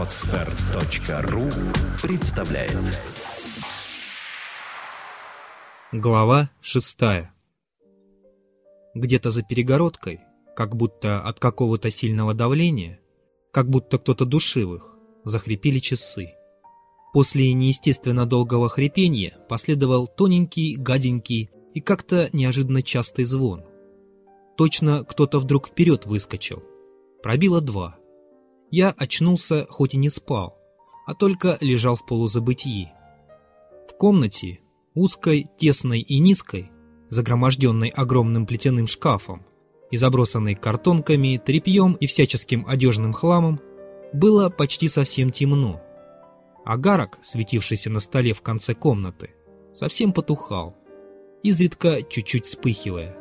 Отстар.ру представляет Глава шестая Где-то за перегородкой, как будто от какого-то сильного давления, как будто кто-то душил их, захрипели часы. После неестественно долгого хрипения последовал тоненький, гаденький и как-то неожиданно частый звон. Точно кто-то вдруг вперед выскочил. Пробило два. Я очнулся, хоть и не спал, а только лежал в полузабытии. В комнате, узкой, тесной и низкой, загроможденной огромным плетяным шкафом и забросанной картонками, тряпьем и всяческим одежным хламом, было почти совсем темно. Агарок, светившийся на столе в конце комнаты, совсем потухал, изредка чуть-чуть вспыхивая.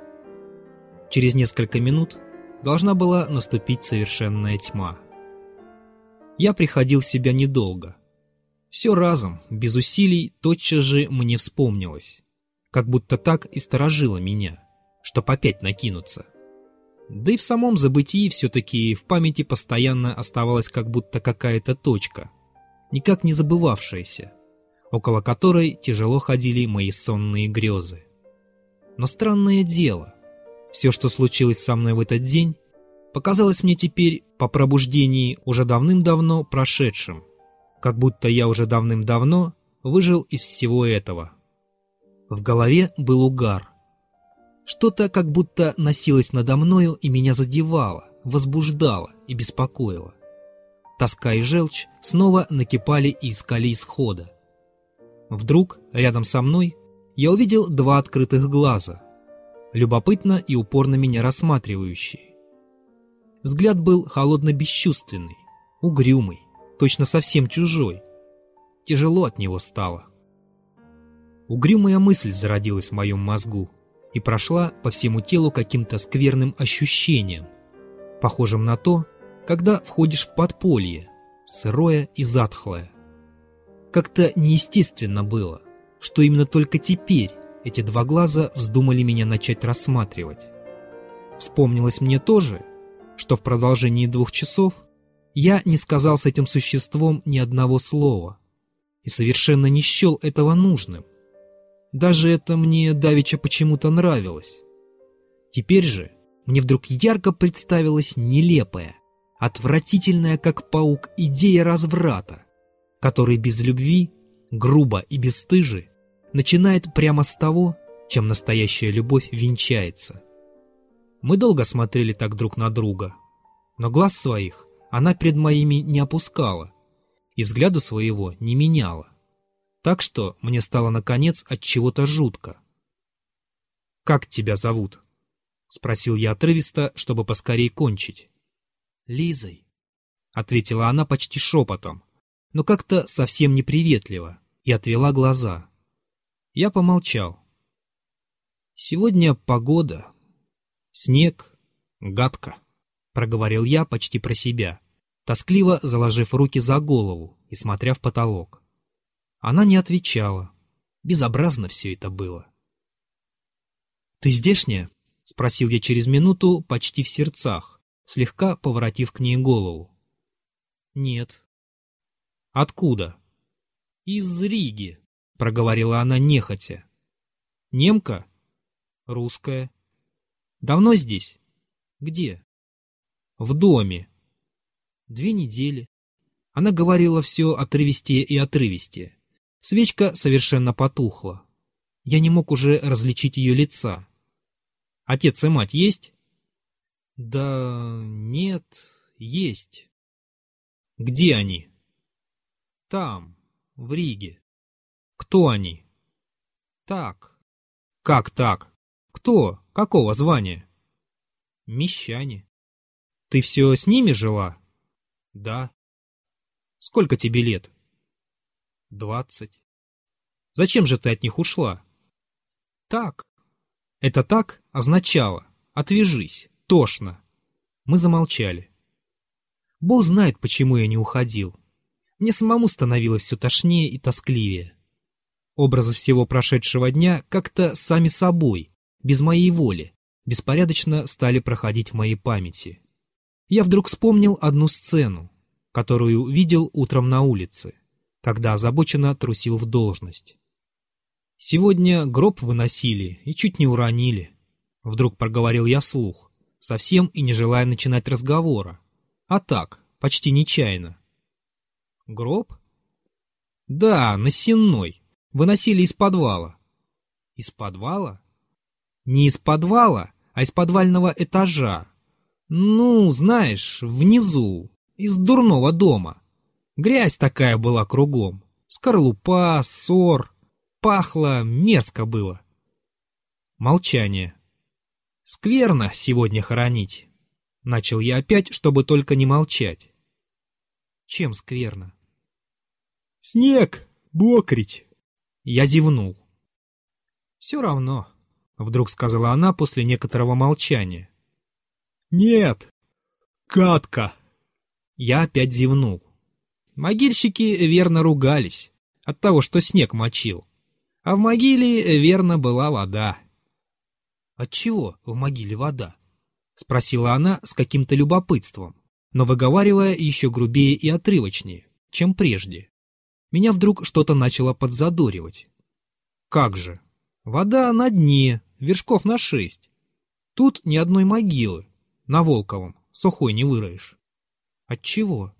Через несколько минут должна была наступить совершенная тьма я приходил в себя недолго. Все разом, без усилий, тотчас же мне вспомнилось. Как будто так и сторожило меня, чтоб опять накинуться. Да и в самом забытии все-таки в памяти постоянно оставалась как будто какая-то точка, никак не забывавшаяся, около которой тяжело ходили мои сонные грезы. Но странное дело, все, что случилось со мной в этот день, показалось мне теперь по пробуждении уже давным-давно прошедшим, как будто я уже давным-давно выжил из всего этого. В голове был угар. Что-то как будто носилось надо мною и меня задевало, возбуждало и беспокоило. Тоска и желчь снова накипали и искали исхода. Вдруг, рядом со мной, я увидел два открытых глаза, любопытно и упорно меня рассматривающие. Взгляд был холодно-бесчувственный, угрюмый, точно совсем чужой. Тяжело от него стало. Угрюмая мысль зародилась в моем мозгу и прошла по всему телу каким-то скверным ощущением, похожим на то, когда входишь в подполье, сырое и затхлое. Как-то неестественно было, что именно только теперь эти два глаза вздумали меня начать рассматривать. Вспомнилось мне тоже, что в продолжении двух часов я не сказал с этим существом ни одного слова и совершенно не счел этого нужным. Даже это мне давеча почему-то нравилось. Теперь же мне вдруг ярко представилась нелепая, отвратительная как паук идея разврата, который без любви, грубо и бесстыже, начинает прямо с того, чем настоящая любовь венчается. Мы долго смотрели так друг на друга, но глаз своих она перед моими не опускала и взгляду своего не меняла. Так что мне стало, наконец, от чего-то жутко. «Как тебя зовут?» — спросил я отрывисто, чтобы поскорее кончить. «Лизой», — ответила она почти шепотом, но как-то совсем неприветливо, и отвела глаза. Я помолчал. «Сегодня погода, Снег. Гадко. Проговорил я почти про себя, тоскливо заложив руки за голову и смотря в потолок. Она не отвечала. Безобразно все это было. «Ты здешняя?» — спросил я через минуту, почти в сердцах, слегка поворотив к ней голову. «Нет». «Откуда?» «Из Риги», — проговорила она нехотя. «Немка?» «Русская». Давно здесь? Где? В доме. Две недели. Она говорила все отрывистее и отрывистее. Свечка совершенно потухла. Я не мог уже различить ее лица. Отец и мать есть? Да нет, есть. Где они? Там, в Риге. Кто они? Так. Как так? Кто? Какого звания? Мещане. Ты все с ними жила? Да. Сколько тебе лет? Двадцать. Зачем же ты от них ушла? Так. Это так означало. Отвяжись. Тошно. Мы замолчали. Бог знает, почему я не уходил. Мне самому становилось все тошнее и тоскливее. Образы всего прошедшего дня как-то сами собой, без моей воли, беспорядочно стали проходить в моей памяти. Я вдруг вспомнил одну сцену, которую видел утром на улице, когда озабоченно трусил в должность. Сегодня гроб выносили и чуть не уронили. Вдруг проговорил я слух, совсем и не желая начинать разговора. А так, почти нечаянно. Гроб? Да, на сенной. Выносили из подвала. Из подвала? Не из подвала, а из подвального этажа. Ну, знаешь, внизу, из дурного дома. Грязь такая была кругом. Скорлупа, ссор. Пахло, мерзко было. Молчание. Скверно сегодня хоронить. Начал я опять, чтобы только не молчать. Чем скверно? Снег, бокрить. Я зевнул. Все равно, вдруг сказала она после некоторого молчания. Нет, катка. Я опять зевнул. Могильщики верно ругались от того, что снег мочил. А в могиле верно была вода. «Отчего в могиле вода?» — спросила она с каким-то любопытством, но выговаривая еще грубее и отрывочнее, чем прежде. Меня вдруг что-то начало подзадоривать. «Как же? Вода на дне, вершков на шесть. Тут ни одной могилы, на Волковом, сухой не выроешь». «Отчего?»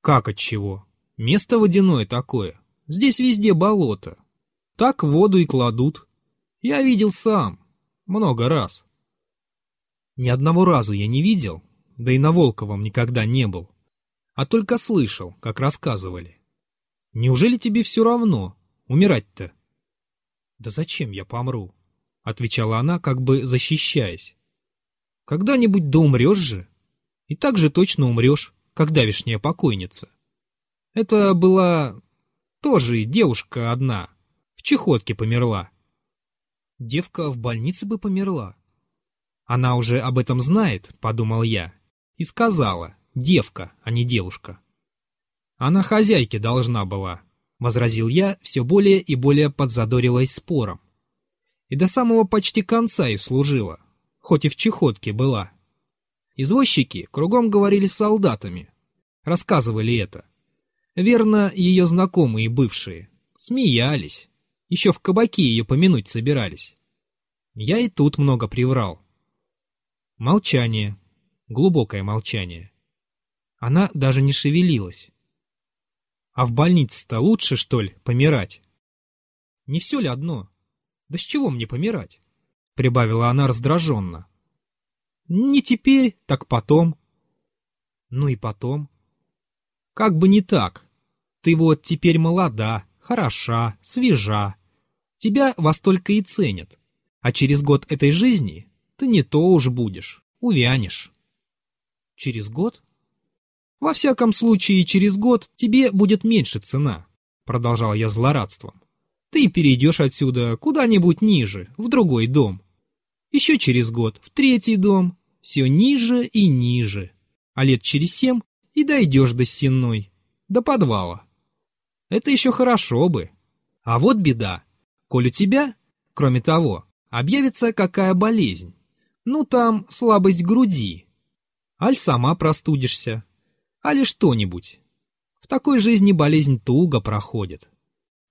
«Как отчего? Место водяное такое. Здесь везде болото. Так воду и кладут. Я видел сам. Много раз. Ни одного разу я не видел, да и на Волковом никогда не был, а только слышал, как рассказывали. Неужели тебе все равно? Умирать-то? Да зачем я помру? Отвечала она, как бы защищаясь. Когда-нибудь да умрешь же. И так же точно умрешь, как давишняя покойница. Это была тоже девушка одна, в чехотке померла девка в больнице бы померла. Она уже об этом знает, подумал я, и сказала, девка, а не девушка. Она хозяйке должна была, возразил я, все более и более подзадориваясь спором. И до самого почти конца и служила, хоть и в чехотке была. Извозчики кругом говорили с солдатами, рассказывали это. Верно, ее знакомые бывшие, смеялись. Еще в кабаке ее помянуть собирались. Я и тут много приврал. Молчание. Глубокое молчание. Она даже не шевелилась. А в больнице-то лучше, что ли, помирать? Не все ли одно? Да с чего мне помирать? Прибавила она раздраженно. Не теперь, так потом. Ну и потом. Как бы не так. Ты вот теперь молода, хороша, свежа. Тебя во столько и ценят. А через год этой жизни ты не то уж будешь, увянешь. Через год? Во всяком случае, через год тебе будет меньше цена, продолжал я злорадством. Ты перейдешь отсюда куда-нибудь ниже, в другой дом. Еще через год в третий дом, все ниже и ниже. А лет через семь и дойдешь до сенной, до подвала. Это еще хорошо бы. А вот беда. Коль у тебя, кроме того, объявится какая болезнь, ну там слабость груди, аль сама простудишься, али что-нибудь. В такой жизни болезнь туго проходит.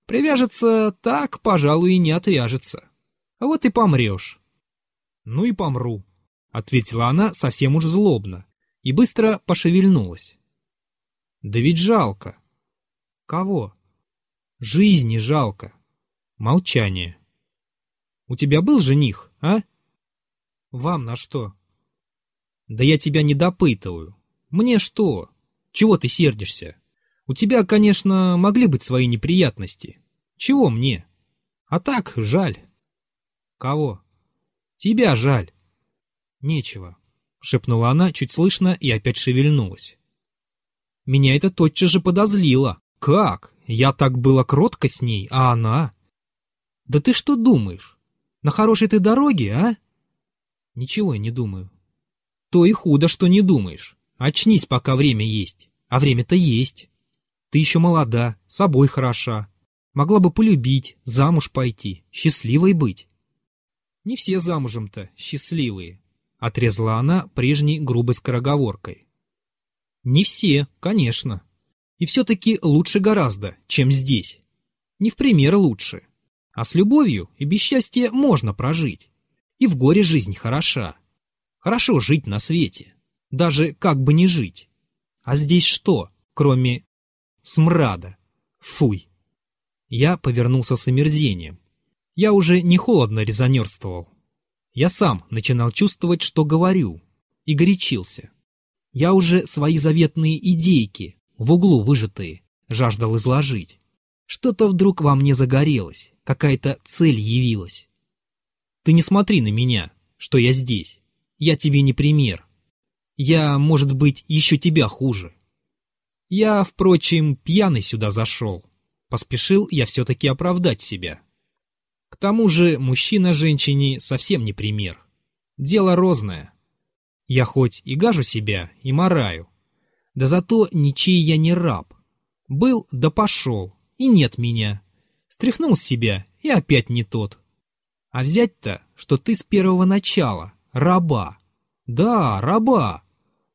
Привяжется так, пожалуй, и не отвяжется. А вот и помрешь. Ну и помру, — ответила она совсем уж злобно и быстро пошевельнулась. Да ведь жалко. Кого? Жизни жалко. Молчание. У тебя был жених, а? Вам на что? Да я тебя не допытываю. Мне что? Чего ты сердишься? У тебя, конечно, могли быть свои неприятности. Чего мне? А так, жаль. Кого? Тебя жаль. Нечего, шепнула она чуть слышно и опять шевельнулась. Меня это тотчас же подозлило. Как? Я так была кротко с ней, а она... Да ты что думаешь? На хорошей ты дороге, а? Ничего я не думаю. То и худо, что не думаешь. Очнись, пока время есть. А время-то есть. Ты еще молода, собой хороша. Могла бы полюбить, замуж пойти, счастливой быть. Не все замужем-то счастливые, отрезала она прежней грубой скороговоркой. Не все, конечно. И все-таки лучше гораздо, чем здесь. Не в пример лучше. А с любовью и без счастья можно прожить. И в горе жизнь хороша. Хорошо жить на свете. Даже как бы не жить. А здесь что, кроме смрада? Фуй. Я повернулся с омерзением. Я уже не холодно резонерствовал. Я сам начинал чувствовать, что говорю, и горячился. Я уже свои заветные идейки, в углу выжатые, жаждал изложить. Что-то вдруг во мне загорелось, какая-то цель явилась. Ты не смотри на меня, что я здесь. Я тебе не пример. Я, может быть, еще тебя хуже. Я, впрочем, пьяный сюда зашел. Поспешил я все-таки оправдать себя. К тому же мужчина женщине совсем не пример. Дело розное. Я хоть и гажу себя, и мораю. Да зато ничей я не раб. Был, да пошел, и нет меня. Стряхнул с себя, и опять не тот. А взять-то, что ты с первого начала, раба. Да, раба.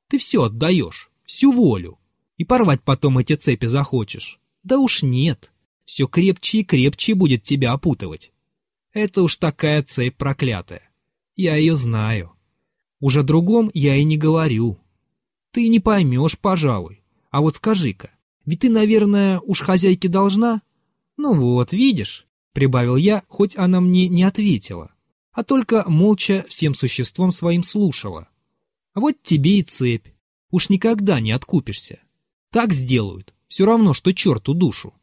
Ты все отдаешь, всю волю. И порвать потом эти цепи захочешь. Да уж нет. Все крепче и крепче будет тебя опутывать. Это уж такая цепь проклятая. Я ее знаю. Уже другом я и не говорю. Ты не поймешь, пожалуй. А вот скажи-ка, ведь ты, наверное, уж хозяйке должна? Ну вот, видишь, прибавил я, хоть она мне не ответила, а только молча всем существом своим слушала. А вот тебе и цепь. Уж никогда не откупишься. Так сделают, все равно, что черту душу.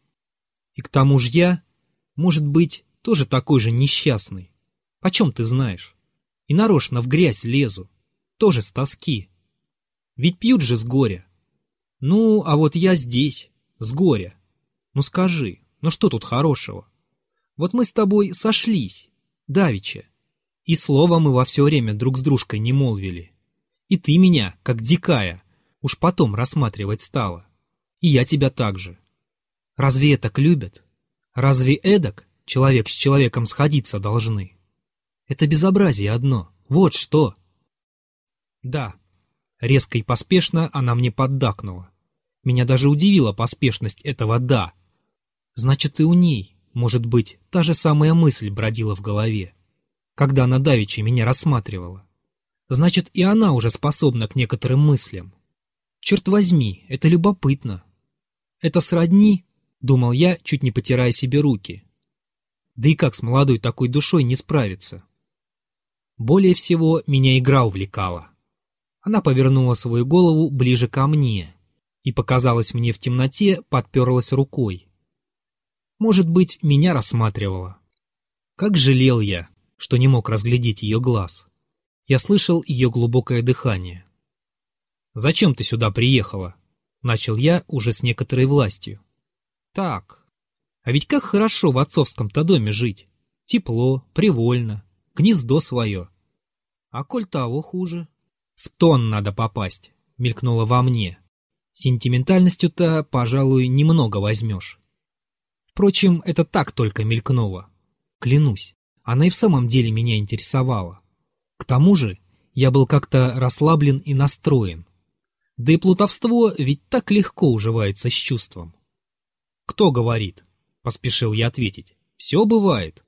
И к тому же я, может быть, тоже такой же несчастный. Почем ты знаешь? И нарочно в грязь лезу. Тоже с тоски. Ведь пьют же с горя. Ну, а вот я здесь, с горя. Ну скажи, ну что тут хорошего? Вот мы с тобой сошлись, давеча. И слова мы во все время друг с дружкой не молвили. И ты меня, как дикая, уж потом рассматривать стала. И я тебя также. Разве это любят? Разве эдак человек с человеком сходиться должны. Это безобразие одно. Вот что. Да. Резко и поспешно она мне поддакнула. Меня даже удивила поспешность этого «да». Значит, и у ней, может быть, та же самая мысль бродила в голове, когда она давеча меня рассматривала. Значит, и она уже способна к некоторым мыслям. Черт возьми, это любопытно. Это сродни, думал я, чуть не потирая себе руки, да и как с молодой такой душой не справиться? Более всего меня игра увлекала. Она повернула свою голову ближе ко мне и показалась мне в темноте, подперлась рукой. Может быть, меня рассматривала. Как жалел я, что не мог разглядеть ее глаз. Я слышал ее глубокое дыхание. «Зачем ты сюда приехала?» — начал я уже с некоторой властью. «Так, а ведь как хорошо в отцовском-то доме жить. Тепло, привольно, гнездо свое. А коль того хуже. В тон надо попасть, мелькнуло во мне. Сентиментальностью-то, пожалуй, немного возьмешь. Впрочем, это так только мелькнуло. Клянусь, она и в самом деле меня интересовала. К тому же, я был как-то расслаблен и настроен. Да и плутовство ведь так легко уживается с чувством. Кто говорит? поспешил я ответить. Все бывает.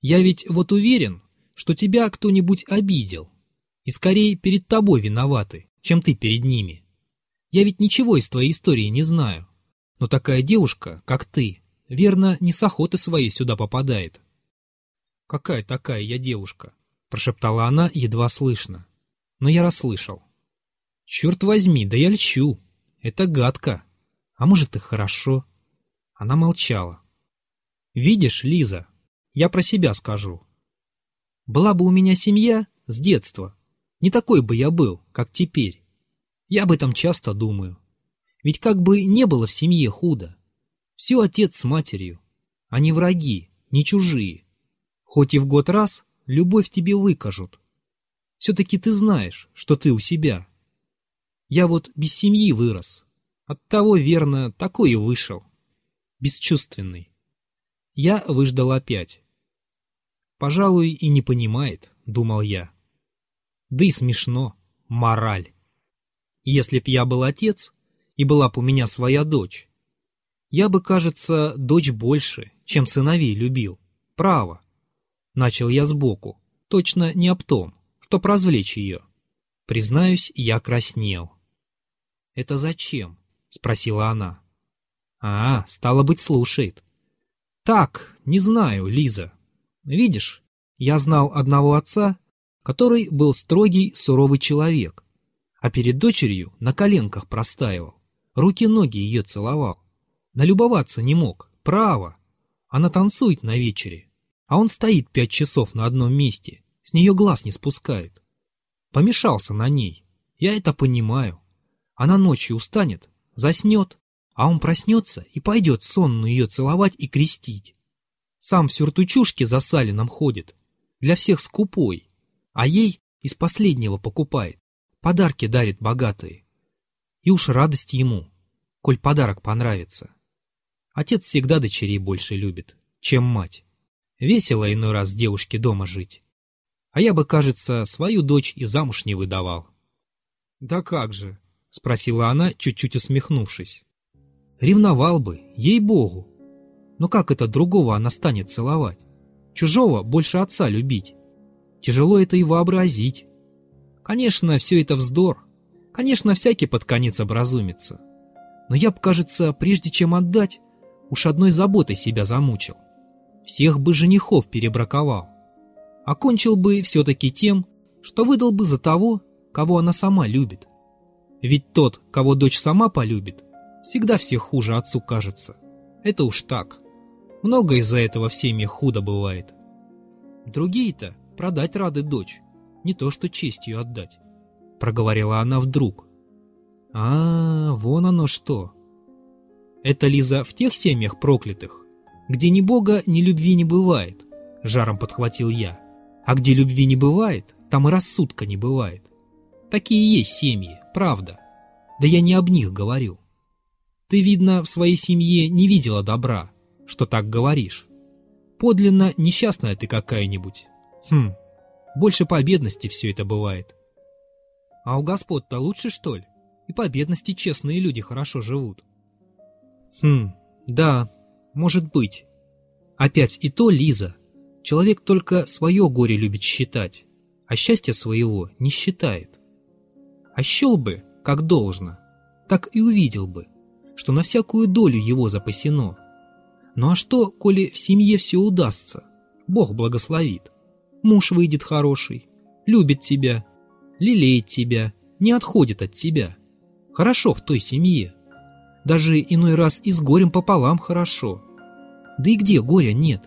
Я ведь вот уверен, что тебя кто-нибудь обидел. И скорее перед тобой виноваты, чем ты перед ними. Я ведь ничего из твоей истории не знаю. Но такая девушка, как ты, верно, не с охоты своей сюда попадает. Какая такая я девушка? Прошептала она едва слышно. Но я расслышал. Черт возьми, да я льчу. Это гадко. А может и хорошо. Она молчала. Видишь, Лиза, я про себя скажу. Была бы у меня семья с детства, не такой бы я был, как теперь. Я об этом часто думаю. Ведь как бы не было в семье худо. Все отец с матерью. Они враги, не чужие. Хоть и в год раз любовь тебе выкажут. Все-таки ты знаешь, что ты у себя. Я вот без семьи вырос. Оттого, верно, такой и вышел. Бесчувственный. Я выждал опять. Пожалуй, и не понимает, думал я. Да и смешно. Мораль. Если б я был отец, и была б у меня своя дочь, я бы, кажется, дочь больше, чем сыновей любил. Право. Начал я сбоку, точно не об том, чтоб развлечь ее. Признаюсь, я краснел. «Это зачем?» — спросила она. «А, стало быть, слушает». «Так, не знаю, Лиза. Видишь, я знал одного отца, который был строгий, суровый человек, а перед дочерью на коленках простаивал, руки-ноги ее целовал. Налюбоваться не мог, право. Она танцует на вечере, а он стоит пять часов на одном месте, с нее глаз не спускает. Помешался на ней, я это понимаю. Она ночью устанет, заснет, а он проснется и пойдет сонную ее целовать и крестить. Сам в сюртучушке за салином ходит, для всех скупой, а ей из последнего покупает, подарки дарит богатые. И уж радость ему, коль подарок понравится. Отец всегда дочерей больше любит, чем мать. Весело иной раз девушке дома жить. А я бы, кажется, свою дочь и замуж не выдавал. «Да как же?» — спросила она, чуть-чуть усмехнувшись. «Ревновал бы, ей-богу. Но как это другого она станет целовать? Чужого больше отца любить. Тяжело это и вообразить. Конечно, все это вздор. Конечно, всякий под конец образумится. Но я б, кажется, прежде чем отдать, уж одной заботой себя замучил. Всех бы женихов перебраковал. Окончил бы все-таки тем, что выдал бы за того, кого она сама любит. Ведь тот, кого дочь сама полюбит, всегда всех хуже отцу кажется. Это уж так. Много из-за этого в семьях худо бывает. Другие-то продать рады дочь, не то что честью отдать, — проговорила она вдруг. А, вон оно что. Это, Лиза, в тех семьях проклятых, где ни Бога, ни любви не бывает, — жаром подхватил я. А где любви не бывает, там и рассудка не бывает. Такие есть семьи, правда. Да я не об них говорю. Ты, видно, в своей семье не видела добра, что так говоришь. Подлинно несчастная ты какая-нибудь. Хм, больше по бедности все это бывает. А у господ-то лучше, что ли? И по бедности честные люди хорошо живут. Хм, да, может быть. Опять и то, Лиза. Человек только свое горе любит считать, а счастья своего не считает. А счел бы, как должно, так и увидел бы, что на всякую долю его запасено. Ну а что, коли в семье все удастся? Бог благословит. Муж выйдет хороший, любит тебя, лелеет тебя, не отходит от тебя. Хорошо в той семье. Даже иной раз и с горем пополам хорошо. Да и где горя нет?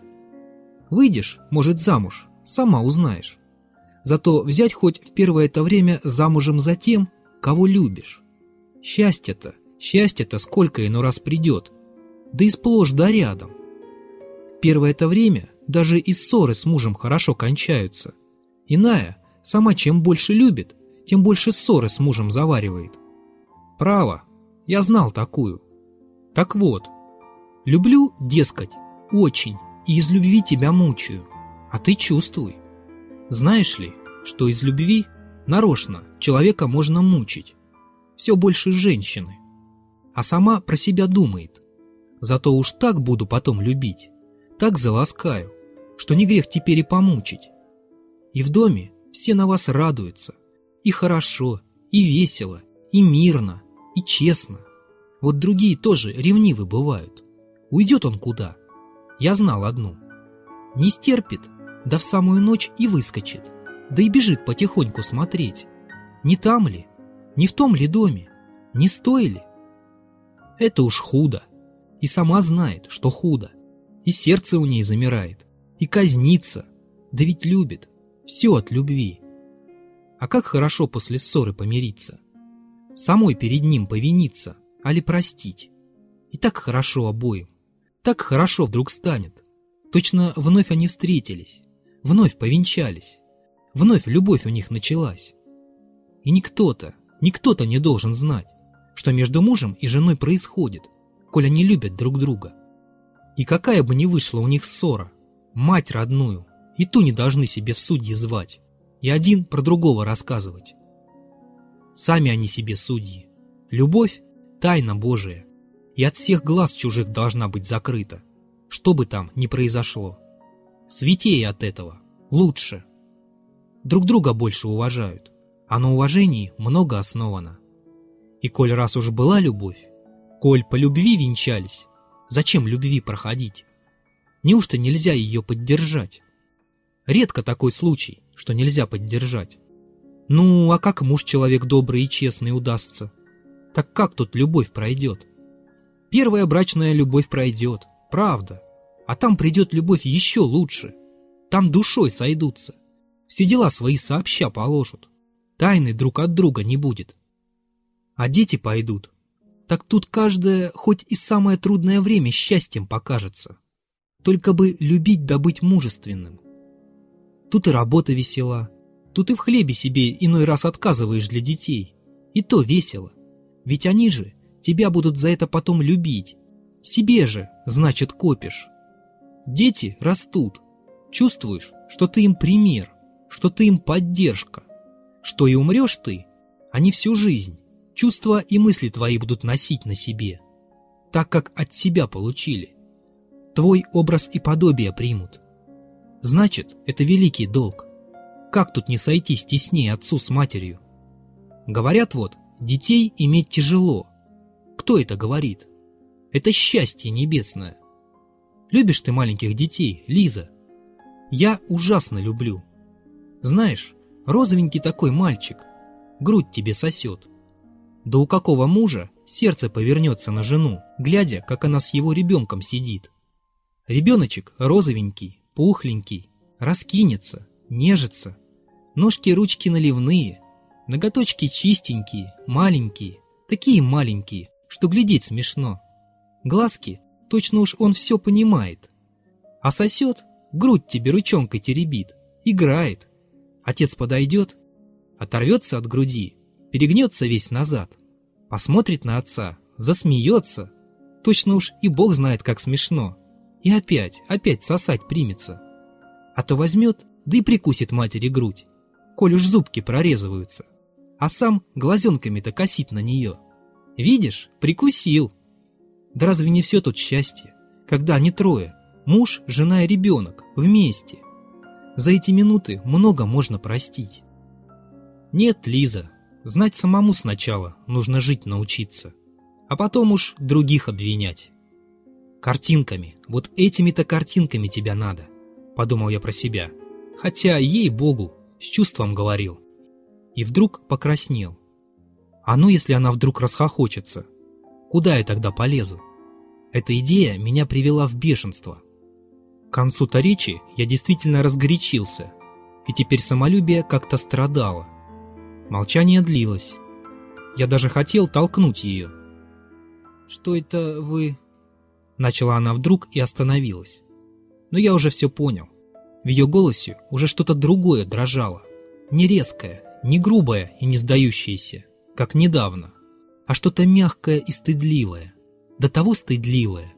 Выйдешь, может, замуж, сама узнаешь. Зато взять хоть в первое это время замужем за тем, кого любишь. Счастье-то, счастье-то сколько иной раз придет, да и сплошь да рядом. В первое это время даже и ссоры с мужем хорошо кончаются. Иная, сама чем больше любит, тем больше ссоры с мужем заваривает. Право, я знал такую. Так вот, люблю, дескать, очень, и из любви тебя мучаю, а ты чувствуй. Знаешь ли, что из любви нарочно человека можно мучить? Все больше женщины. А сама про себя думает. Зато уж так буду потом любить, так заласкаю, что не грех теперь и помучить. И в доме все на вас радуются. И хорошо, и весело, и мирно, и честно. Вот другие тоже ревнивы бывают. Уйдет он куда? Я знал одну. Не стерпит, да в самую ночь и выскочит. Да и бежит потихоньку смотреть. Не там ли? Не в том ли доме? Не стой ли? Это уж худо. И сама знает, что худо. И сердце у ней замирает. И казнится. Да ведь любит. Все от любви. А как хорошо после ссоры помириться. Самой перед ним повиниться, али простить. И так хорошо обоим. Так хорошо вдруг станет. Точно вновь они встретились, вновь повенчались, вновь любовь у них началась. И никто-то, никто-то не должен знать, что между мужем и женой происходит, коль они любят друг друга. И какая бы ни вышла у них ссора, мать родную, и ту не должны себе в судьи звать, и один про другого рассказывать. Сами они себе судьи. Любовь — тайна Божия, и от всех глаз чужих должна быть закрыта, что бы там ни произошло. Святее от этого, лучше. Друг друга больше уважают, а на уважении много основано. И коль раз уж была любовь, коль по любви венчались, зачем любви проходить? Неужто нельзя ее поддержать? Редко такой случай, что нельзя поддержать. Ну, а как муж человек добрый и честный удастся? Так как тут любовь пройдет? Первая брачная любовь пройдет, правда. А там придет любовь еще лучше. Там душой сойдутся. Все дела свои сообща положат. Тайны друг от друга не будет. А дети пойдут. Так тут каждое, хоть и самое трудное время, счастьем покажется. Только бы любить да быть мужественным. Тут и работа весела, тут и в хлебе себе иной раз отказываешь для детей. И то весело. Ведь они же тебя будут за это потом любить. Себе же, значит, копишь. Дети растут. Чувствуешь, что ты им пример, что ты им поддержка. Что и умрешь ты, не всю жизнь. Чувства и мысли твои будут носить на себе, так как от себя получили. Твой образ и подобие примут. Значит, это великий долг. Как тут не сойтись теснее отцу с матерью? Говорят вот, детей иметь тяжело. Кто это говорит? Это счастье небесное. Любишь ты маленьких детей, Лиза? Я ужасно люблю. Знаешь, розовенький такой мальчик, грудь тебе сосет. Да у какого мужа сердце повернется на жену, глядя, как она с его ребенком сидит? Ребеночек розовенький, пухленький, раскинется, нежится. Ножки-ручки наливные, ноготочки чистенькие, маленькие, такие маленькие, что глядеть смешно. Глазки, точно уж он все понимает. А сосет, грудь тебе ручонкой теребит, играет. Отец подойдет, оторвется от груди, перегнется весь назад, посмотрит на отца, засмеется. Точно уж и бог знает, как смешно и опять, опять сосать примется. А то возьмет, да и прикусит матери грудь, коль уж зубки прорезываются, а сам глазенками-то косит на нее. Видишь, прикусил. Да разве не все тут счастье, когда они трое, муж, жена и ребенок, вместе? За эти минуты много можно простить. Нет, Лиза, знать самому сначала нужно жить научиться, а потом уж других обвинять. Картинками, вот этими-то картинками тебя надо, подумал я про себя. Хотя, ей-богу, с чувством говорил. И вдруг покраснел. А ну, если она вдруг расхохочется? Куда я тогда полезу? Эта идея меня привела в бешенство. К концу-то речи я действительно разгорячился, и теперь самолюбие как-то страдало. Молчание длилось. Я даже хотел толкнуть ее. «Что это вы...» Начала она вдруг и остановилась. Но я уже все понял. В ее голосе уже что-то другое дрожало. Не резкое, не грубое и не сдающееся, как недавно, а что-то мягкое и стыдливое. До того стыдливое,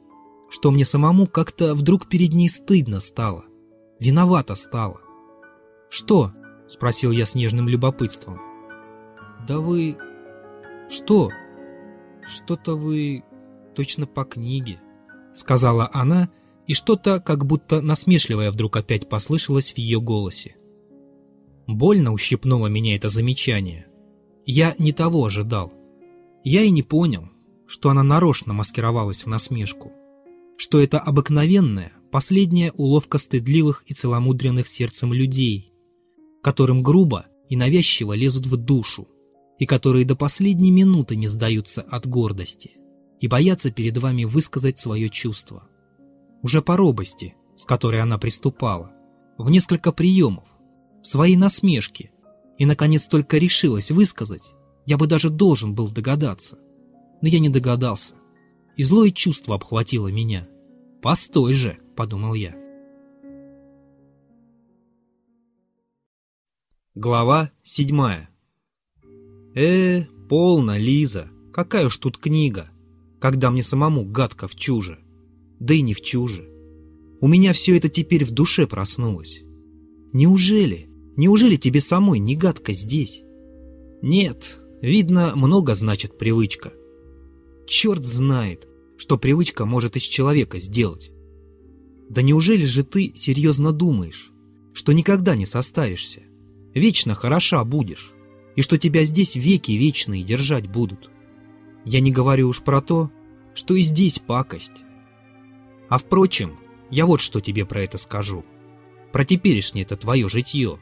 что мне самому как-то вдруг перед ней стыдно стало. Виновато стало. «Что?» — спросил я с нежным любопытством. «Да вы...» «Что?» «Что-то вы... точно по книге» сказала она, и что-то, как будто насмешливое вдруг опять послышалось в ее голосе. Больно ущипнуло меня это замечание. Я не того ожидал. Я и не понял, что она нарочно маскировалась в насмешку. Что это обыкновенная, последняя уловка стыдливых и целомудренных сердцем людей, которым грубо и навязчиво лезут в душу, и которые до последней минуты не сдаются от гордости и боятся перед вами высказать свое чувство. Уже по робости, с которой она приступала, в несколько приемов, в своей насмешке, и, наконец, только решилась высказать, я бы даже должен был догадаться. Но я не догадался, и злое чувство обхватило меня. «Постой же», — подумал я. Глава седьмая. Э, полно, Лиза, какая уж тут книга когда мне самому гадко в чуже. Да и не в чуже. У меня все это теперь в душе проснулось. Неужели, неужели тебе самой не гадко здесь? Нет, Видно, много значит привычка. Черт знает, что привычка может из человека сделать. Да неужели же ты серьезно думаешь, что никогда не состаришься, вечно хороша будешь, и что тебя здесь веки вечные держать будут? Я не говорю уж про то, что и здесь пакость. А впрочем, я вот что тебе про это скажу. Про теперешнее это твое житье.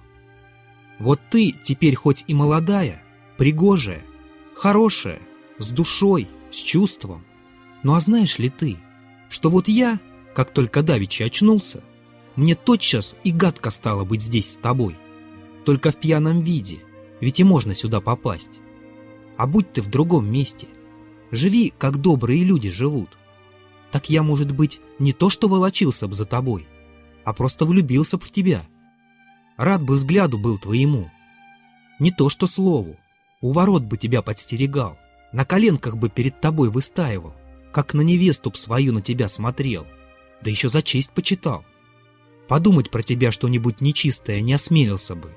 Вот ты теперь хоть и молодая, пригожая, хорошая, с душой, с чувством. Ну а знаешь ли ты, что вот я, как только давеча очнулся, мне тотчас и гадко стало быть здесь с тобой. Только в пьяном виде, ведь и можно сюда попасть. А будь ты в другом месте, живи, как добрые люди живут. Так я, может быть, не то что волочился б за тобой, а просто влюбился б в тебя. Рад бы взгляду был твоему. Не то что слову, у ворот бы тебя подстерегал, на коленках бы перед тобой выстаивал, как на невесту б свою на тебя смотрел, да еще за честь почитал. Подумать про тебя что-нибудь нечистое не осмелился бы.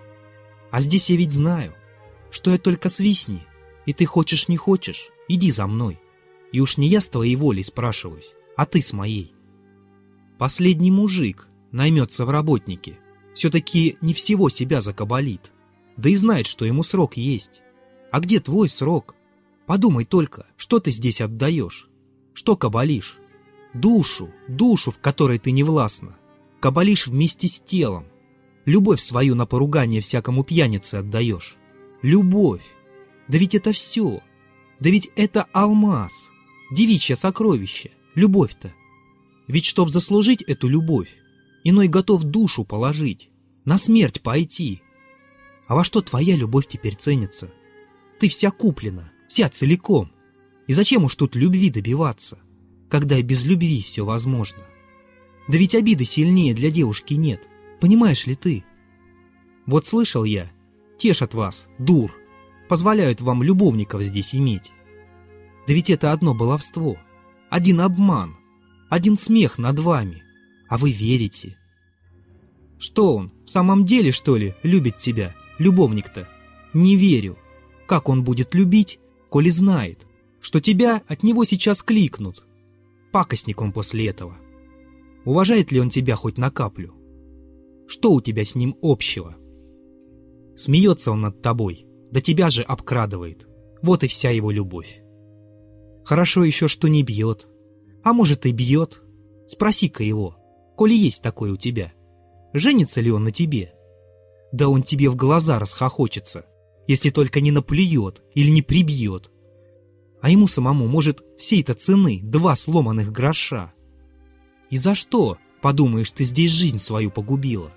А здесь я ведь знаю, что я только свистни, и ты хочешь не хочешь, иди за мной. И уж не я с твоей волей спрашиваюсь, а ты с моей. Последний мужик наймется в работнике, все-таки не всего себя закабалит, да и знает, что ему срок есть. А где твой срок? Подумай только, что ты здесь отдаешь? Что кабалишь? Душу, душу, в которой ты не властна. Кабалишь вместе с телом. Любовь свою на поругание всякому пьянице отдаешь. Любовь. Да ведь это все. Да ведь это алмаз. Девичье сокровище. Любовь-то. Ведь чтоб заслужить эту любовь, иной готов душу положить, на смерть пойти. А во что твоя любовь теперь ценится? Ты вся куплена, вся целиком. И зачем уж тут любви добиваться, когда и без любви все возможно? Да ведь обиды сильнее для девушки нет, понимаешь ли ты? Вот слышал я, тешат вас, дур, позволяют вам любовников здесь иметь. Да ведь это одно баловство, один обман, один смех над вами, а вы верите. Что он, в самом деле, что ли, любит тебя, любовник-то? Не верю. Как он будет любить, коли знает, что тебя от него сейчас кликнут? Пакостник он после этого. Уважает ли он тебя хоть на каплю? Что у тебя с ним общего? Смеется он над тобой, да тебя же обкрадывает. Вот и вся его любовь. Хорошо еще, что не бьет. А может и бьет. Спроси-ка его, коли есть такое у тебя. Женится ли он на тебе? Да он тебе в глаза расхохочется если только не наплюет или не прибьет. А ему самому, может, всей-то цены два сломанных гроша. И за что, подумаешь, ты здесь жизнь свою погубила?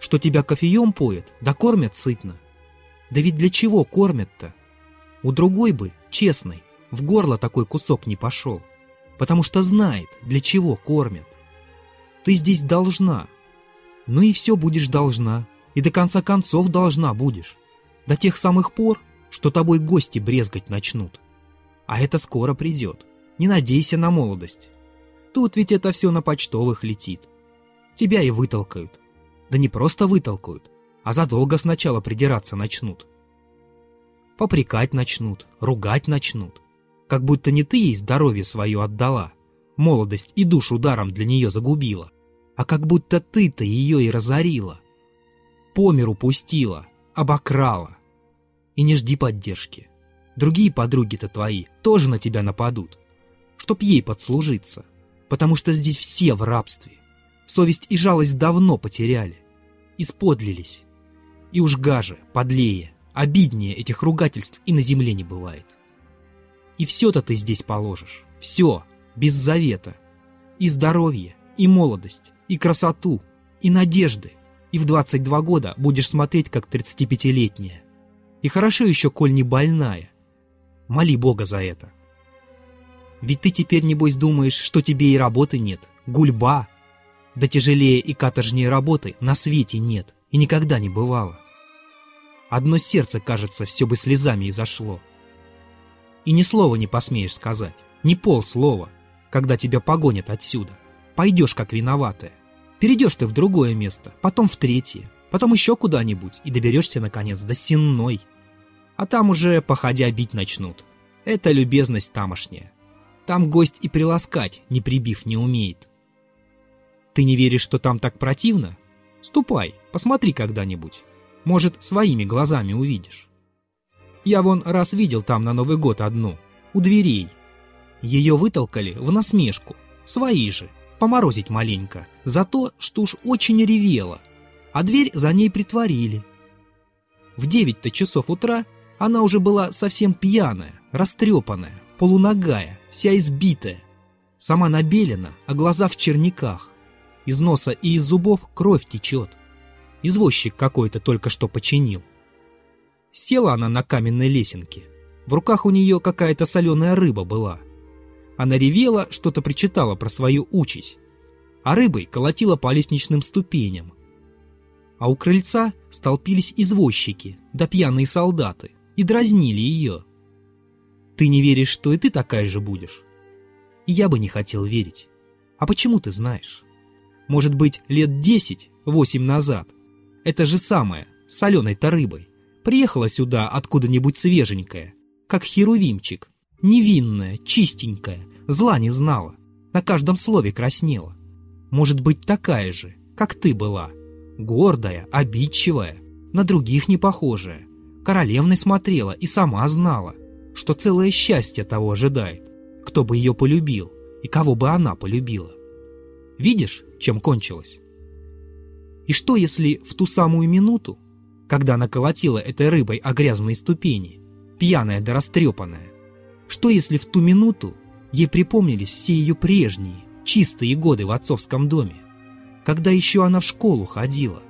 Что тебя кофеем поят, да кормят сытно? Да ведь для чего кормят-то? У другой бы, честный, в горло такой кусок не пошел, потому что знает, для чего кормят. Ты здесь должна. Ну и все будешь должна, и до конца концов должна будешь до тех самых пор, что тобой гости брезгать начнут. А это скоро придет. Не надейся на молодость. Тут ведь это все на почтовых летит. Тебя и вытолкают. Да не просто вытолкают, а задолго сначала придираться начнут. Попрекать начнут, ругать начнут. Как будто не ты ей здоровье свое отдала, молодость и душу даром для нее загубила, а как будто ты-то ее и разорила. По миру пустила, обокрала. И не жди поддержки. Другие подруги-то твои тоже на тебя нападут, чтоб ей подслужиться, потому что здесь все в рабстве. Совесть и жалость давно потеряли, исподлились. И уж гаже, подлее, обиднее этих ругательств и на земле не бывает. И все-то ты здесь положишь, все, без завета. И здоровье, и молодость, и красоту, и надежды – и в 22 года будешь смотреть, как 35-летняя. И хорошо еще, коль не больная. Моли Бога за это. Ведь ты теперь, небось, думаешь, что тебе и работы нет, гульба. Да тяжелее и каторжнее работы на свете нет и никогда не бывало. Одно сердце, кажется, все бы слезами изошло. И ни слова не посмеешь сказать, ни полслова, когда тебя погонят отсюда. Пойдешь как виноватая. Перейдешь ты в другое место, потом в третье, потом еще куда-нибудь и доберешься, наконец, до Сенной. А там уже, походя, бить начнут. Это любезность тамошняя. Там гость и приласкать, не прибив, не умеет. Ты не веришь, что там так противно? Ступай, посмотри когда-нибудь. Может, своими глазами увидишь. Я вон раз видел там на Новый год одну, у дверей. Ее вытолкали в насмешку, свои же, поморозить маленько, за то, что уж очень ревела, а дверь за ней притворили. В девять-то часов утра она уже была совсем пьяная, растрепанная, полуногая, вся избитая. Сама набелена, а глаза в черниках. Из носа и из зубов кровь течет. Извозчик какой-то только что починил. Села она на каменной лесенке. В руках у нее какая-то соленая рыба была. Она ревела, что-то причитала про свою участь. А рыбой колотила по лестничным ступеням. А у крыльца столпились извозчики, да пьяные солдаты, и дразнили ее. Ты не веришь, что и ты такая же будешь? я бы не хотел верить. А почему ты знаешь? Может быть, лет десять, восемь назад, это же самое, соленой-то рыбой, приехала сюда откуда-нибудь свеженькая, как херувимчик, невинная, чистенькая, зла не знала, на каждом слове краснела. Может быть, такая же, как ты была, гордая, обидчивая, на других не похожая, королевной смотрела и сама знала, что целое счастье того ожидает, кто бы ее полюбил и кого бы она полюбила. Видишь, чем кончилось? И что, если в ту самую минуту, когда она колотила этой рыбой о грязные ступени, пьяная да растрепанная, что, если в ту минуту ей припомнились все ее прежние, чистые годы в отцовском доме, когда еще она в школу ходила,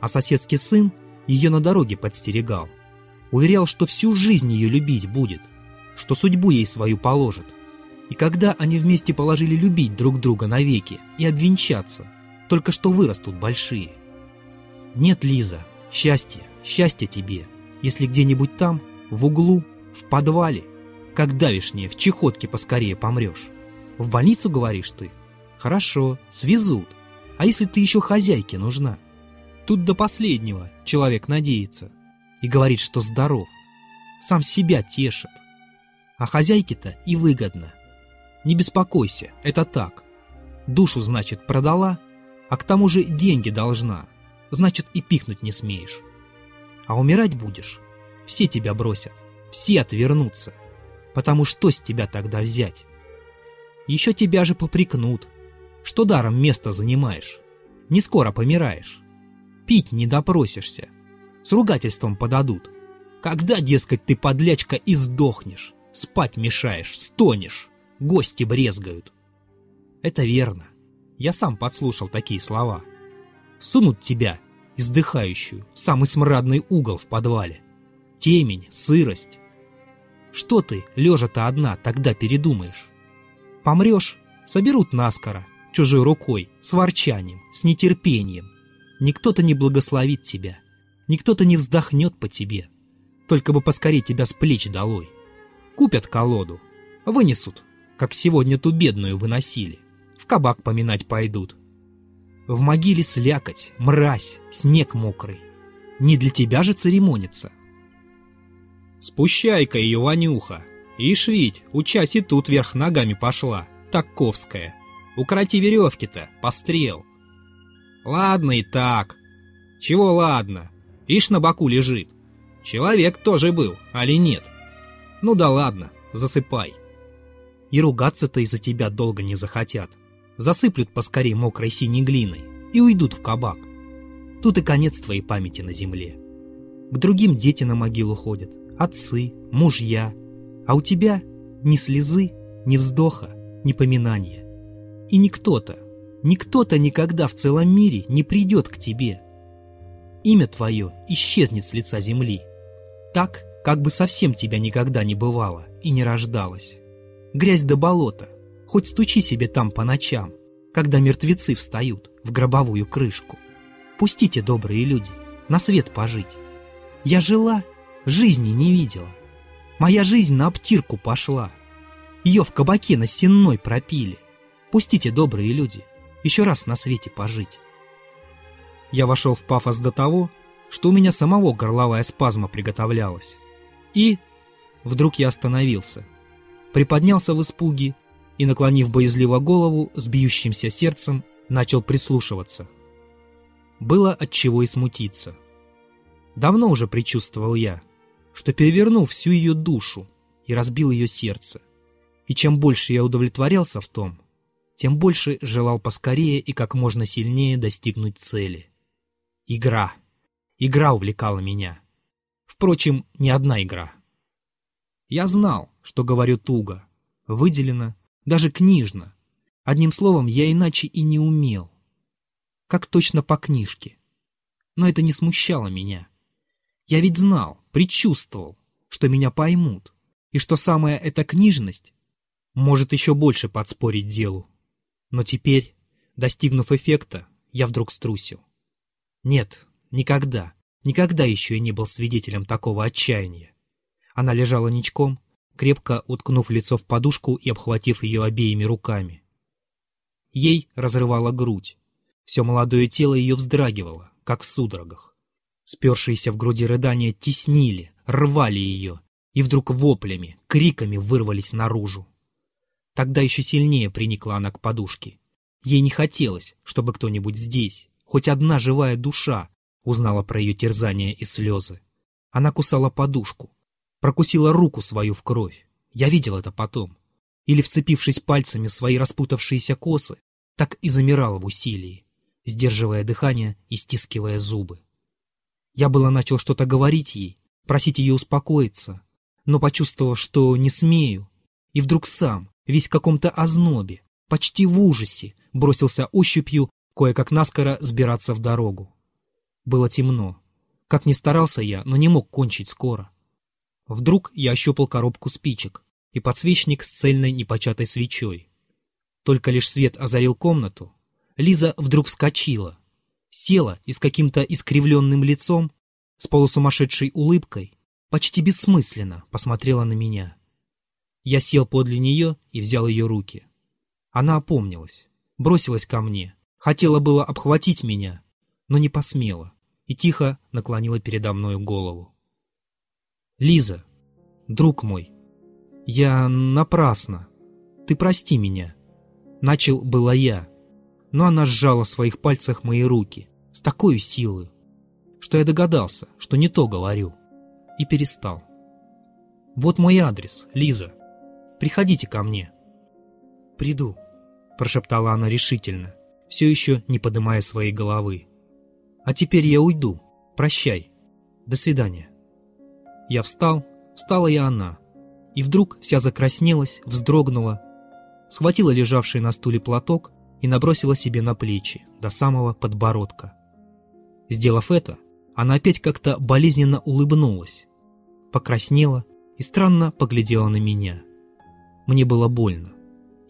а соседский сын ее на дороге подстерегал, Уверял, что всю жизнь ее любить будет, что судьбу ей свою положит. И когда они вместе положили любить друг друга навеки и обвенчаться, только что вырастут большие. Нет, Лиза, счастья, счастья тебе, если где-нибудь там, в углу, в подвале, как давишнее, в чехотке поскорее помрешь. В больницу, говоришь ты? Хорошо, свезут. А если ты еще хозяйке нужна? Тут до последнего человек надеется и говорит, что здоров. Сам себя тешит. А хозяйке-то и выгодно. Не беспокойся, это так. Душу, значит, продала, а к тому же деньги должна. Значит, и пикнуть не смеешь. А умирать будешь? Все тебя бросят, все отвернутся. Потому что с тебя тогда взять? Еще тебя же попрекнут, что даром место занимаешь. Не скоро помираешь. Пить не допросишься с ругательством подадут. Когда, дескать, ты подлячка и сдохнешь, спать мешаешь, стонешь, гости брезгают. Это верно. Я сам подслушал такие слова. Сунут тебя, издыхающую, в самый смрадный угол в подвале. Темень, сырость. Что ты, лежа-то одна, тогда передумаешь? Помрешь, соберут наскоро, чужой рукой, с ворчанием, с нетерпением. Никто-то не благословит тебя. Никто-то не вздохнет по тебе. Только бы поскорее тебя с плеч долой. Купят колоду, вынесут, как сегодня ту бедную выносили. В кабак поминать пойдут. В могиле слякоть, мразь, снег мокрый. Не для тебя же церемониться. Спущай-ка ее, Ванюха. Ишь ведь, учась и тут вверх ногами пошла, таковская. Укроти веревки-то, пострел. Ладно и так. Чего ладно? Ишь на боку лежит. Человек тоже был, али нет? Ну да ладно, засыпай. И ругаться-то из-за тебя долго не захотят. Засыплют поскорей мокрой синей глиной и уйдут в кабак. Тут и конец твоей памяти на земле. К другим дети на могилу ходят, отцы, мужья. А у тебя ни слезы, ни вздоха, ни поминания. И никто-то, никто-то никогда в целом мире не придет к тебе, имя твое исчезнет с лица земли. Так, как бы совсем тебя никогда не бывало и не рождалось. Грязь до болота, хоть стучи себе там по ночам, когда мертвецы встают в гробовую крышку. Пустите, добрые люди, на свет пожить. Я жила, жизни не видела. Моя жизнь на обтирку пошла. Ее в кабаке на сенной пропили. Пустите, добрые люди, еще раз на свете пожить. Я вошел в пафос до того, что у меня самого горловая спазма приготовлялась. И... Вдруг я остановился. Приподнялся в испуге и, наклонив боязливо голову, с бьющимся сердцем, начал прислушиваться. Было от чего и смутиться. Давно уже предчувствовал я, что перевернул всю ее душу и разбил ее сердце. И чем больше я удовлетворялся в том, тем больше желал поскорее и как можно сильнее достигнуть цели. Игра. Игра увлекала меня. Впрочем, не одна игра. Я знал, что говорю туго, выделено, даже книжно. Одним словом, я иначе и не умел. Как точно по книжке. Но это не смущало меня. Я ведь знал, предчувствовал, что меня поймут, и что самая эта книжность может еще больше подспорить делу. Но теперь, достигнув эффекта, я вдруг струсил. Нет, никогда, никогда еще я не был свидетелем такого отчаяния. Она лежала ничком, крепко уткнув лицо в подушку и обхватив ее обеими руками. Ей разрывала грудь. Все молодое тело ее вздрагивало, как в судорогах. Спершиеся в груди рыдания теснили, рвали ее, и вдруг воплями, криками вырвались наружу. Тогда еще сильнее приникла она к подушке. Ей не хотелось, чтобы кто-нибудь здесь, хоть одна живая душа, узнала про ее терзания и слезы. Она кусала подушку, прокусила руку свою в кровь. Я видел это потом. Или, вцепившись пальцами в свои распутавшиеся косы, так и замирала в усилии, сдерживая дыхание и стискивая зубы. Я было начал что-то говорить ей, просить ее успокоиться, но почувствовав, что не смею, и вдруг сам, весь в каком-то ознобе, почти в ужасе, бросился ощупью кое-как наскоро сбираться в дорогу. Было темно. Как ни старался я, но не мог кончить скоро. Вдруг я ощупал коробку спичек и подсвечник с цельной непочатой свечой. Только лишь свет озарил комнату. Лиза вдруг вскочила, села и с каким-то искривленным лицом, с полусумасшедшей улыбкой, почти бессмысленно посмотрела на меня. Я сел подле нее и взял ее руки. Она опомнилась, бросилась ко мне, хотела было обхватить меня, но не посмела и тихо наклонила передо мною голову. «Лиза, друг мой, я напрасно. Ты прости меня». Начал было я, но она сжала в своих пальцах мои руки с такой силой, что я догадался, что не то говорю, и перестал. «Вот мой адрес, Лиза. Приходите ко мне». «Приду», — прошептала она решительно, все еще не поднимая своей головы. «А теперь я уйду. Прощай. До свидания». Я встал, встала и она, и вдруг вся закраснелась, вздрогнула, схватила лежавший на стуле платок и набросила себе на плечи до самого подбородка. Сделав это, она опять как-то болезненно улыбнулась, покраснела и странно поглядела на меня. Мне было больно.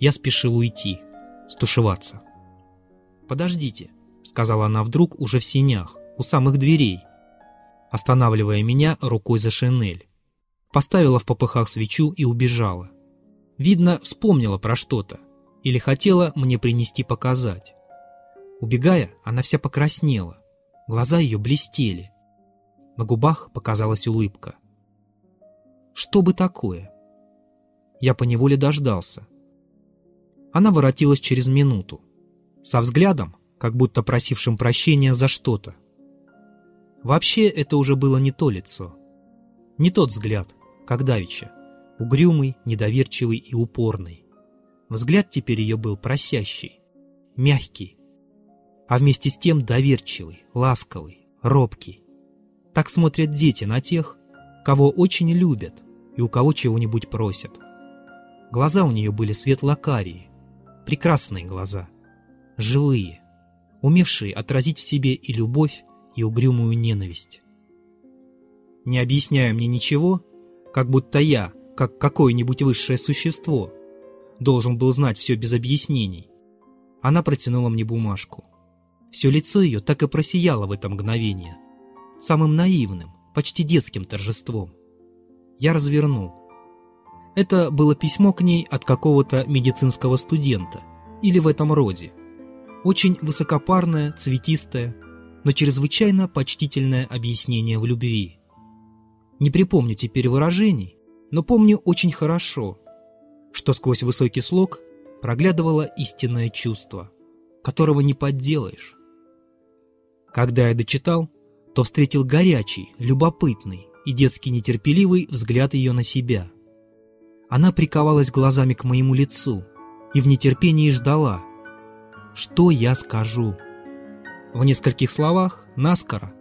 Я спешил уйти, стушеваться. «Подождите», — сказала она вдруг уже в синях, у самых дверей, останавливая меня рукой за шинель. Поставила в попыхах свечу и убежала. Видно, вспомнила про что-то или хотела мне принести показать. Убегая, она вся покраснела, глаза ее блестели. На губах показалась улыбка. Что бы такое? Я поневоле дождался. Она воротилась через минуту, со взглядом, как будто просившим прощения за что-то. Вообще это уже было не то лицо, не тот взгляд, как давеча, угрюмый, недоверчивый и упорный. Взгляд теперь ее был просящий, мягкий, а вместе с тем доверчивый, ласковый, робкий. Так смотрят дети на тех, кого очень любят и у кого чего-нибудь просят. Глаза у нее были светло-карие, прекрасные глаза, живые, умевшие отразить в себе и любовь, и угрюмую ненависть. Не объясняя мне ничего, как будто я, как какое-нибудь высшее существо, должен был знать все без объяснений. Она протянула мне бумажку. Все лицо ее так и просияло в это мгновение. Самым наивным, почти детским торжеством. Я развернул. Это было письмо к ней от какого-то медицинского студента, или в этом роде. Очень высокопарное, цветистое, но чрезвычайно почтительное объяснение в любви. Не припомню теперь выражений, но помню очень хорошо, что сквозь высокий слог проглядывало истинное чувство, которого не подделаешь. Когда я дочитал, то встретил горячий, любопытный и детски нетерпеливый взгляд ее на себя. Она приковалась глазами к моему лицу и в нетерпении ждала, что я скажу. В нескольких словах, наскоро,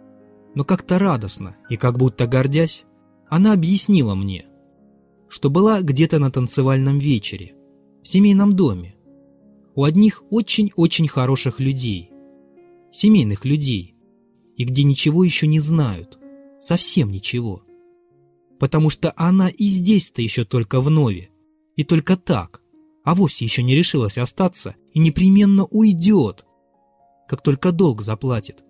но как-то радостно и как будто гордясь, она объяснила мне, что была где-то на танцевальном вечере, в семейном доме, у одних очень-очень хороших людей, семейных людей, и где ничего еще не знают, совсем ничего. Потому что она и здесь-то еще только в нове, и только так, а вовсе еще не решилась остаться и непременно уйдет, как только долг заплатит.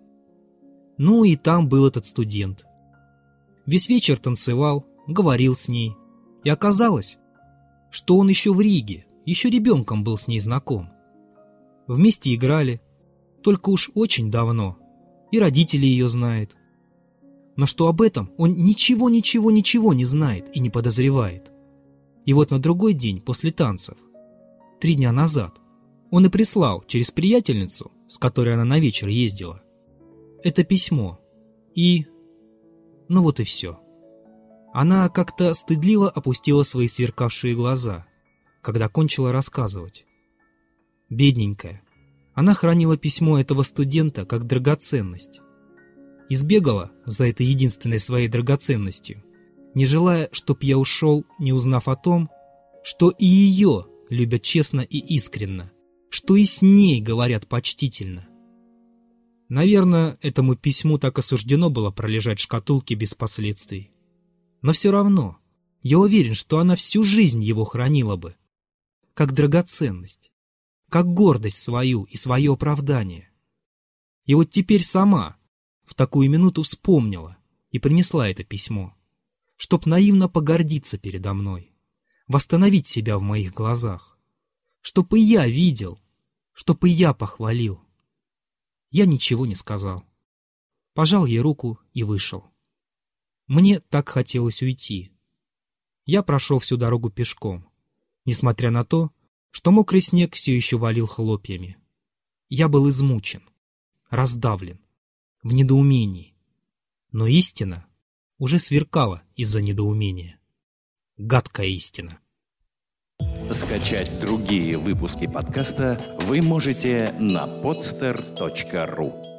Ну и там был этот студент. Весь вечер танцевал, говорил с ней. И оказалось, что он еще в Риге, еще ребенком был с ней знаком. Вместе играли, только уж очень давно, и родители ее знают. Но что об этом он ничего-ничего-ничего не знает и не подозревает. И вот на другой день после танцев, три дня назад, он и прислал через приятельницу, с которой она на вечер ездила, это письмо. И... Ну вот и все. Она как-то стыдливо опустила свои сверкавшие глаза, когда кончила рассказывать. Бедненькая. Она хранила письмо этого студента как драгоценность. Избегала за этой единственной своей драгоценностью, не желая, чтоб я ушел, не узнав о том, что и ее любят честно и искренно, что и с ней говорят почтительно. Наверное, этому письму так осуждено было пролежать в шкатулке без последствий. Но все равно, я уверен, что она всю жизнь его хранила бы. Как драгоценность. Как гордость свою и свое оправдание. И вот теперь сама в такую минуту вспомнила и принесла это письмо, чтоб наивно погордиться передо мной, восстановить себя в моих глазах, чтоб и я видел, чтоб и я похвалил. Я ничего не сказал. Пожал ей руку и вышел. Мне так хотелось уйти. Я прошел всю дорогу пешком, несмотря на то, что мокрый снег все еще валил хлопьями. Я был измучен, раздавлен, в недоумении. Но истина уже сверкала из-за недоумения. Гадкая истина. Скачать другие выпуски подкаста вы можете на podster.ru